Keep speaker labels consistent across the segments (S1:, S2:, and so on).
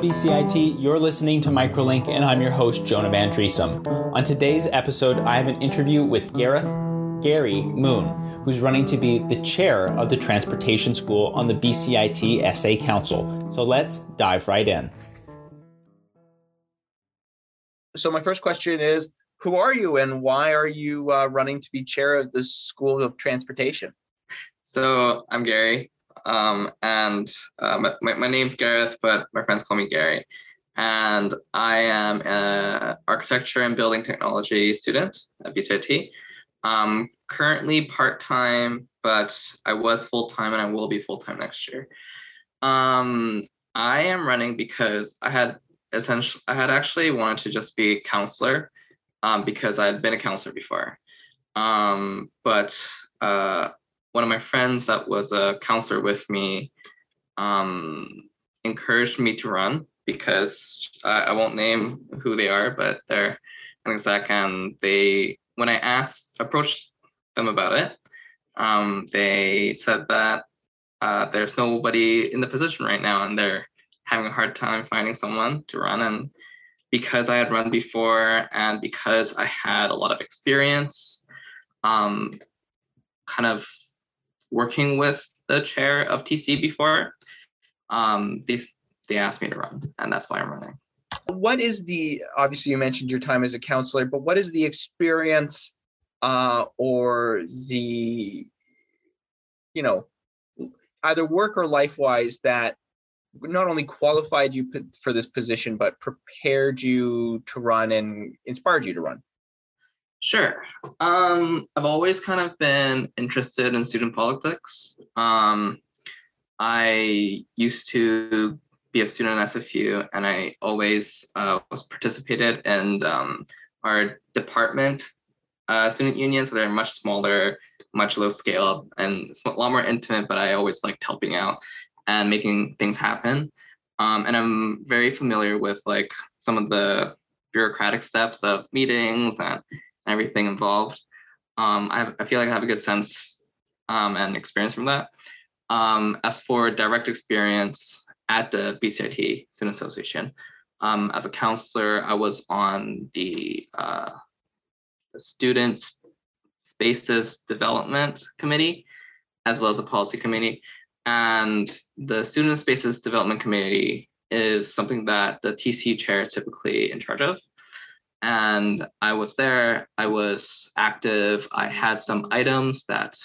S1: BCIT, you're listening to Microlink, and I'm your host, Jonah Van Driesum. On today's episode, I have an interview with Gareth Gary Moon, who's running to be the chair of the Transportation School on the BCIT SA Council. So let's dive right in.
S2: So, my first question is Who are you and why are you uh, running to be chair of the School of Transportation?
S3: So, I'm Gary. Um, and uh, my, my name's Gareth, but my friends call me Gary. And I am an architecture and building technology student at BCIT. Um, currently part time, but I was full time and I will be full time next year. Um, I am running because I had essentially I had actually wanted to just be a counselor um, because I had been a counselor before. Um, but uh, one of my friends that was a counselor with me um, encouraged me to run because I, I, won't name who they are, but they're an exec, and they when I asked approached them about it, um, they said that uh, there's nobody in the position right now, and they're having a hard time finding someone to run. And because I had run before, and because I had a lot of experience, um, kind of working with the chair of TC before, um, they they asked me to run, and that's why I'm running.
S2: What is the obviously you mentioned your time as a counselor, but what is the experience uh, or the you know either work or life wise that not only qualified you for this position but prepared you to run and inspired you to run
S3: Sure. Um, I've always kind of been interested in student politics. Um, I used to be a student at SFU, and I always uh, was participated in um, our department uh, student unions. So they're much smaller, much low scale, and a lot more intimate. But I always liked helping out and making things happen. Um, and I'm very familiar with like some of the bureaucratic steps of meetings and everything involved. Um, I, I feel like I have a good sense um, and experience from that. Um, as for direct experience at the BCIT Student Association, um, as a counselor, I was on the, uh, the Students Spaces Development Committee, as well as the Policy Committee. And the Student Spaces Development Committee is something that the TC chair is typically in charge of and I was there. I was active. I had some items that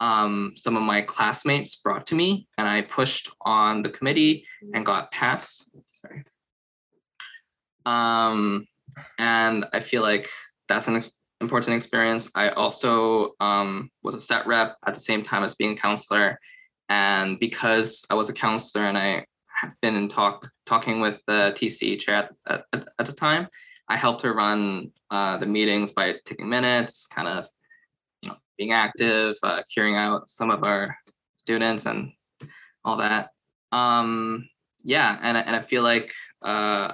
S3: um, some of my classmates brought to me, and I pushed on the committee and got passed. Sorry. Um, and I feel like that's an important experience. I also um, was a set rep at the same time as being a counselor, and because I was a counselor and I have been in talk talking with the TC chair at, at, at the time, I helped her run uh, the meetings by taking minutes, kind of you know, being active, uh, carrying out some of our students and all that. Um, yeah, and, and I feel like uh,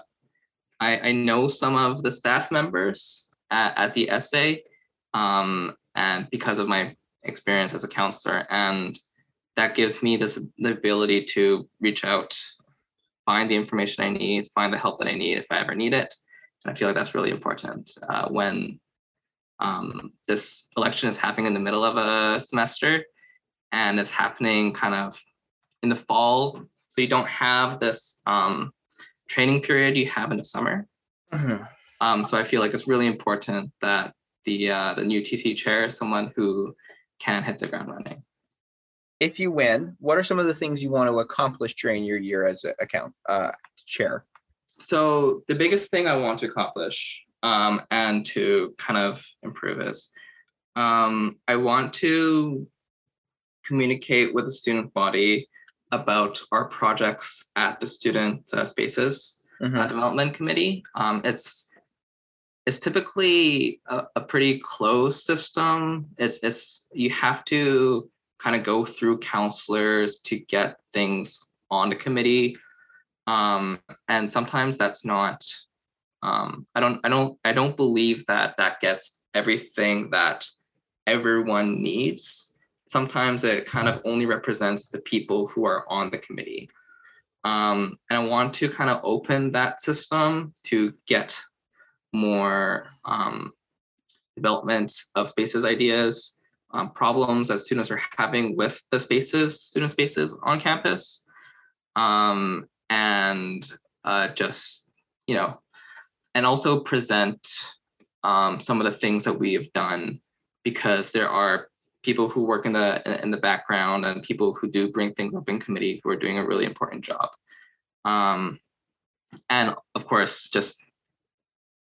S3: I, I know some of the staff members at, at the SA um, and because of my experience as a counselor and that gives me this the ability to reach out find the information i need find the help that i need if i ever need it I feel like that's really important uh, when um, this election is happening in the middle of a semester and it's happening kind of in the fall. So you don't have this um, training period you have in the summer. Mm-hmm. Um, so I feel like it's really important that the uh, the new TC chair is someone who can hit the ground running.
S2: If you win, what are some of the things you want to accomplish during your year as a account uh, chair?
S3: So the biggest thing I want to accomplish um, and to kind of improve is um, I want to communicate with the student body about our projects at the student uh, spaces mm-hmm. uh, development committee. Um, it's it's typically a, a, pretty closed system. It's it's you have to kind of go through counselors to get things on the committee um, and sometimes that's not um, i don't i don't i don't believe that that gets everything that everyone needs. Sometimes it kind of only represents the people who are on the committee. Um, and I want to kind of open that system to get more um, development of spaces ideas, um, problems that students are having with the spaces, student spaces on campus, um, and uh, just, you know, and also present um, some of the things that we have done because there are people who work in the in the background and people who do bring things up in committee who are doing a really important job. Um, and of course, just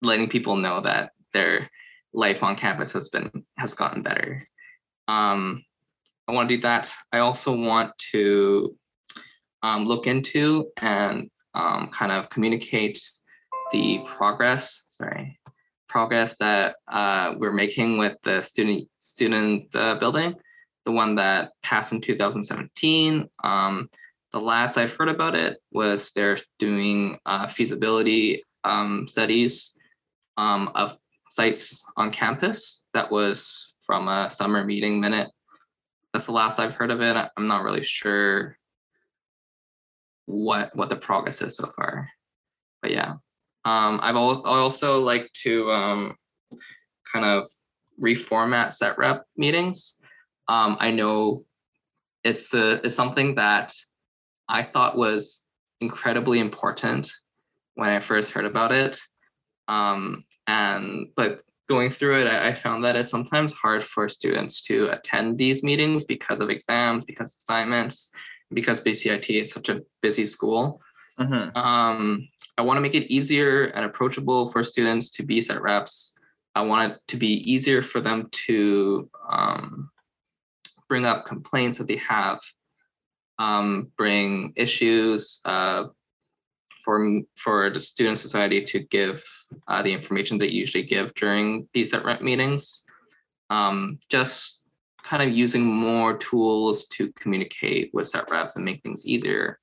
S3: letting people know that their life on campus has been has gotten better. Um, I want to do that. I also want to um, look into and um, kind of communicate the progress. Sorry, progress that uh, we're making with the student student uh, building, the one that passed in 2017. Um, the last I've heard about it was they're doing uh, feasibility um, studies um, of sites on campus. That was from a summer meeting minute. That's the last I've heard of it. I'm not really sure what what the progress is so far, but yeah. Um, I've al- I also like to um, kind of reformat set rep meetings. Um, I know it's a, it's something that I thought was incredibly important when I first heard about it. Um, and but going through it, I, I found that it's sometimes hard for students to attend these meetings because of exams, because of assignments, because BCIT is such a busy school. Mm-hmm. Um, I want to make it easier and approachable for students to be set reps. I want it to be easier for them to um, bring up complaints that they have, um, bring issues uh, for for the student society to give uh, the information they usually give during these set rep meetings. Um, just kind of using more tools to communicate with set reps and make things easier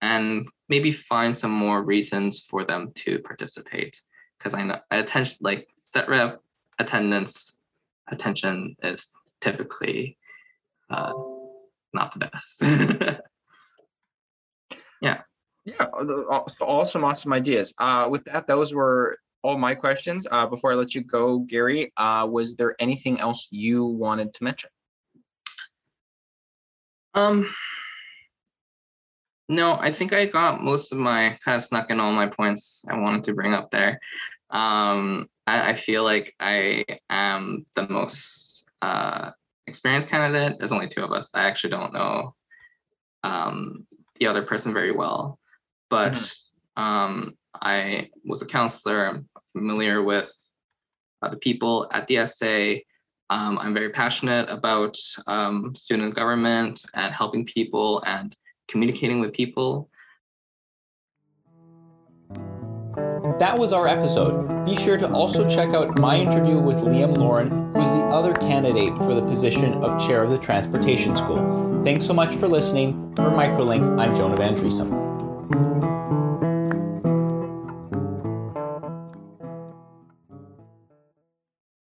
S3: and maybe find some more reasons for them to participate. Because i know attention like set rep attendance attention is typically uh, not the best. Yeah.
S2: Yeah awesome awesome ideas. Uh, with that those were all my questions uh, before i let you go gary uh, was there anything else you wanted to mention
S3: um no, I think I got most of my kind of snuck in all my points I wanted to bring up there. Um, I, I feel like I am the most uh, experienced candidate. There's only two of us. I actually don't know um, the other person very well, but mm-hmm. um, I was a counselor. Familiar with uh, the people at the SA. Um, I'm very passionate about um, student government and helping people and communicating with people.
S1: That was our episode. Be sure to also check out my interview with Liam Lauren, who's the other candidate for the position of chair of the Transportation School. Thanks so much for listening. For Microlink, I'm Jonah Van Driesum.